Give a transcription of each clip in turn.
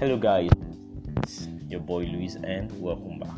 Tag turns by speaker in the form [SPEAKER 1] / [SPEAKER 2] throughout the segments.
[SPEAKER 1] Hello, guys. It's your boy Luis, and welcome back.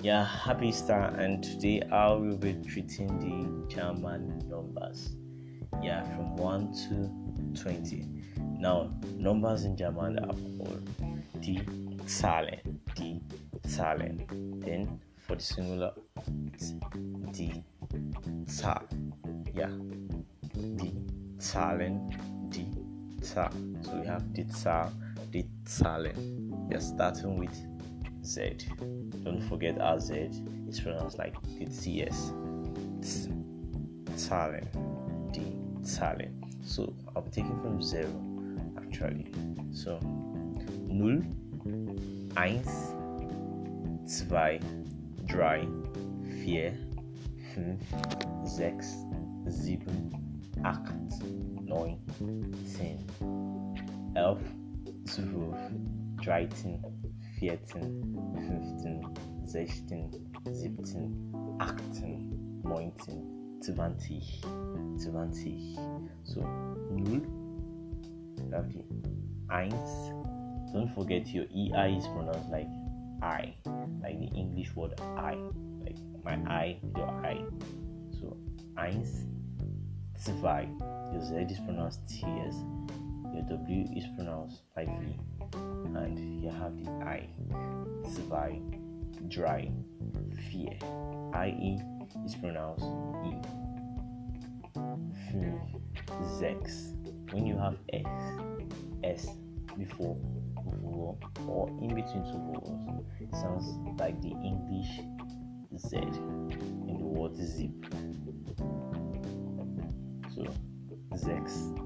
[SPEAKER 1] Yeah, happy Easter, and today I will be treating the German numbers. Yeah, from one to twenty. Now, numbers in German are called die Zahlen. Die Zahlen. Then for the singular, it's die Zahl. Yeah, die Zahlen. Die Zahl. So we have die Zahl Talent. you are starting with Z. Don't forget Z. It's pronounced like the C S. Talent. D talent. So I'll be taking from zero actually. So null, eins, zwei, drei, vier, fünf, sechs, sieben, acht, neun, zehn, elf. 13, 14, 15, 16, 17, 18, 19, 20, 20. So 0, lovely. One. Don't forget your EI is pronounced like I, like the English word I, like my I, your I. So one. Two. Your Z is pronounced T as your W is pronounced V, and you have the I, survive, drei, vier. IE is pronounced E. When you have S, S before vowel or in between two vowels, sounds like the English Z in the word zip. So, Zex.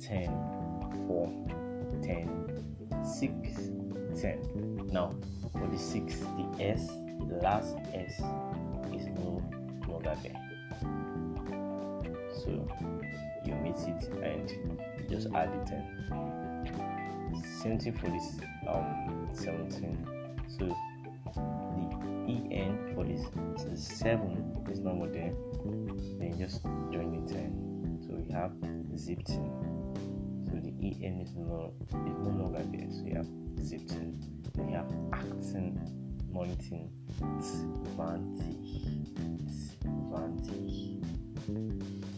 [SPEAKER 1] 10, 4, 10, 6, 10. Now, for the 6, the S, the last S is no longer there. So, you miss it and just add the 10. Same thing for this um, 17. So, the EN for this, 7 is no more there, then just join the 10 so we have zipped in so the en is no is no longer there so we have zipped in we have achtzehn monitoring zwanzig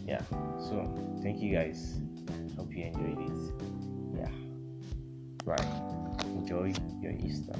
[SPEAKER 1] yeah so thank you guys hope you enjoyed it yeah right enjoy your easter